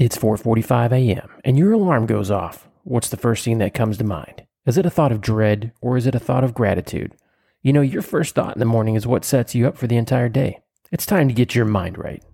It's 4:45 a.m. and your alarm goes off. What's the first thing that comes to mind? Is it a thought of dread or is it a thought of gratitude? You know, your first thought in the morning is what sets you up for the entire day. It's time to get your mind right.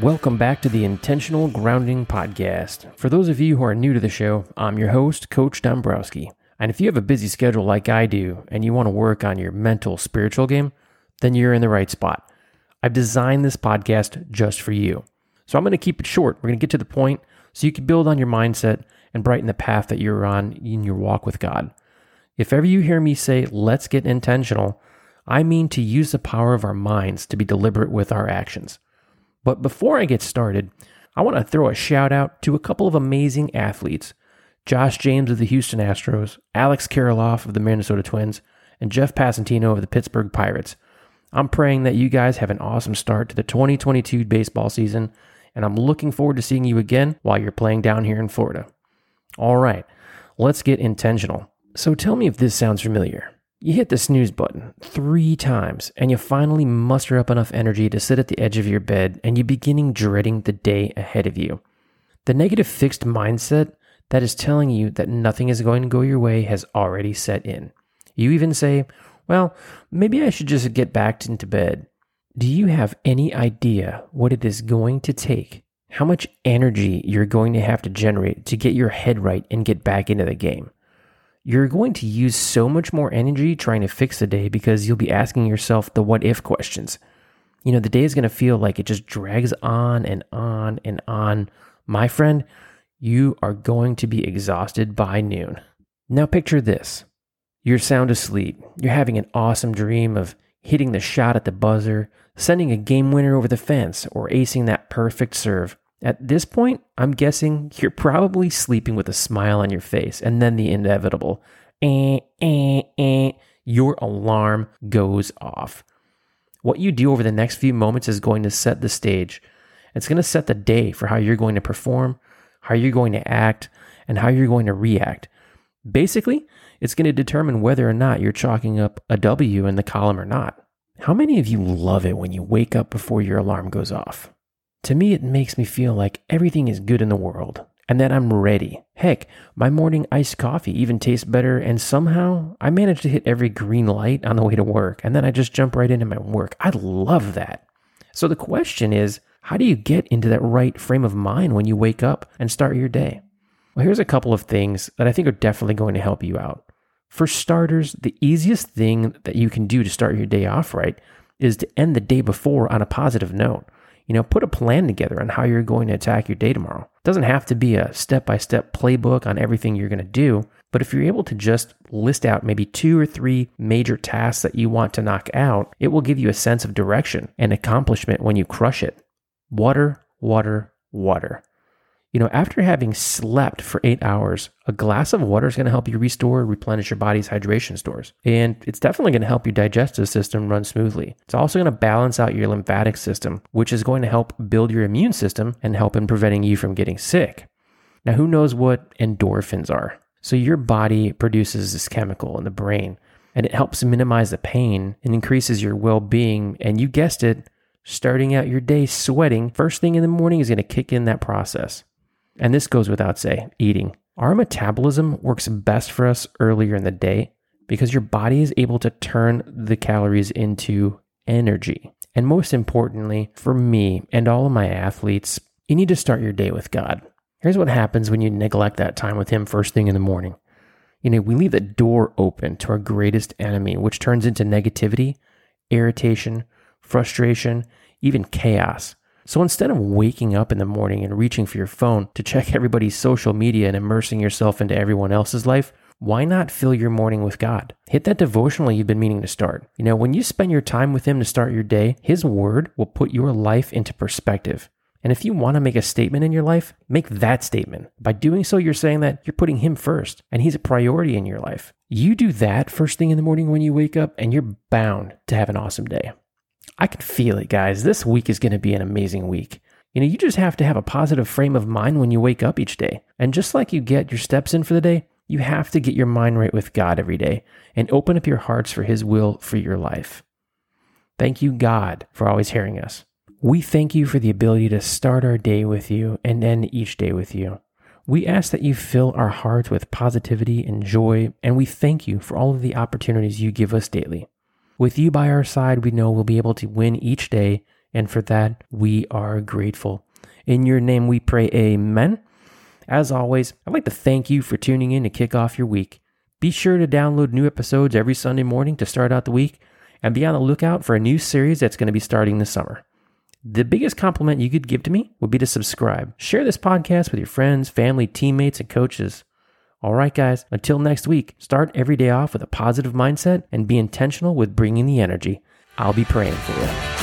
Welcome back to the Intentional Grounding Podcast. For those of you who are new to the show, I'm your host, Coach Dombrowski. And if you have a busy schedule like I do and you want to work on your mental, spiritual game, then you're in the right spot. I've designed this podcast just for you. So I'm going to keep it short. We're going to get to the point so you can build on your mindset and brighten the path that you're on in your walk with God. If ever you hear me say, let's get intentional, I mean to use the power of our minds to be deliberate with our actions. But before I get started, I want to throw a shout out to a couple of amazing athletes Josh James of the Houston Astros, Alex Kirilloff of the Minnesota Twins, and Jeff Passantino of the Pittsburgh Pirates. I'm praying that you guys have an awesome start to the 2022 baseball season, and I'm looking forward to seeing you again while you're playing down here in Florida. All right, let's get intentional. So tell me if this sounds familiar. You hit the snooze button three times, and you finally muster up enough energy to sit at the edge of your bed and you're beginning dreading the day ahead of you. The negative fixed mindset that is telling you that nothing is going to go your way has already set in. You even say, Well, maybe I should just get back into bed. Do you have any idea what it is going to take? How much energy you're going to have to generate to get your head right and get back into the game? you're going to use so much more energy trying to fix the day because you'll be asking yourself the what if questions. You know, the day is going to feel like it just drags on and on and on. My friend, you are going to be exhausted by noon. Now, picture this you're sound asleep. You're having an awesome dream of hitting the shot at the buzzer, sending a game winner over the fence, or acing that perfect serve. At this point, I'm guessing you're probably sleeping with a smile on your face, and then the inevitable eh, eh, eh, your alarm goes off. What you do over the next few moments is going to set the stage. It's going to set the day for how you're going to perform, how you're going to act, and how you're going to react. Basically, it's going to determine whether or not you're chalking up a W in the column or not. How many of you love it when you wake up before your alarm goes off? To me, it makes me feel like everything is good in the world and that I'm ready. Heck, my morning iced coffee even tastes better, and somehow I manage to hit every green light on the way to work, and then I just jump right into my work. I love that. So the question is, how do you get into that right frame of mind when you wake up and start your day? Well, here's a couple of things that I think are definitely going to help you out. For starters, the easiest thing that you can do to start your day off right is to end the day before on a positive note. You know, put a plan together on how you're going to attack your day tomorrow. It doesn't have to be a step by step playbook on everything you're going to do, but if you're able to just list out maybe two or three major tasks that you want to knock out, it will give you a sense of direction and accomplishment when you crush it. Water, water, water. You know, after having slept for eight hours, a glass of water is going to help you restore, replenish your body's hydration stores. And it's definitely going to help your digestive system run smoothly. It's also going to balance out your lymphatic system, which is going to help build your immune system and help in preventing you from getting sick. Now, who knows what endorphins are? So, your body produces this chemical in the brain and it helps minimize the pain and increases your well being. And you guessed it, starting out your day sweating first thing in the morning is going to kick in that process. And this goes without say, eating. Our metabolism works best for us earlier in the day because your body is able to turn the calories into energy. And most importantly, for me and all of my athletes, you need to start your day with God. Here's what happens when you neglect that time with Him first thing in the morning. You know, we leave the door open to our greatest enemy, which turns into negativity, irritation, frustration, even chaos. So instead of waking up in the morning and reaching for your phone to check everybody's social media and immersing yourself into everyone else's life, why not fill your morning with God? Hit that devotional you've been meaning to start. You know, when you spend your time with Him to start your day, His Word will put your life into perspective. And if you want to make a statement in your life, make that statement. By doing so, you're saying that you're putting Him first and He's a priority in your life. You do that first thing in the morning when you wake up, and you're bound to have an awesome day. I can feel it, guys. This week is going to be an amazing week. You know, you just have to have a positive frame of mind when you wake up each day. And just like you get your steps in for the day, You have to get your mind right with God every day and open up your hearts for His will for your life. Thank you, God, for always hearing us. We thank you for the ability to start our day with you and end each day with you. We ask that you fill our hearts with positivity and joy, and we thank you for all of the opportunities you give us daily. With you by our side, we know we'll be able to win each day, and for that, we are grateful. In your name, we pray, Amen. As always, I'd like to thank you for tuning in to kick off your week. Be sure to download new episodes every Sunday morning to start out the week, and be on the lookout for a new series that's going to be starting this summer. The biggest compliment you could give to me would be to subscribe. Share this podcast with your friends, family, teammates, and coaches. All right, guys, until next week, start every day off with a positive mindset and be intentional with bringing the energy. I'll be praying for you.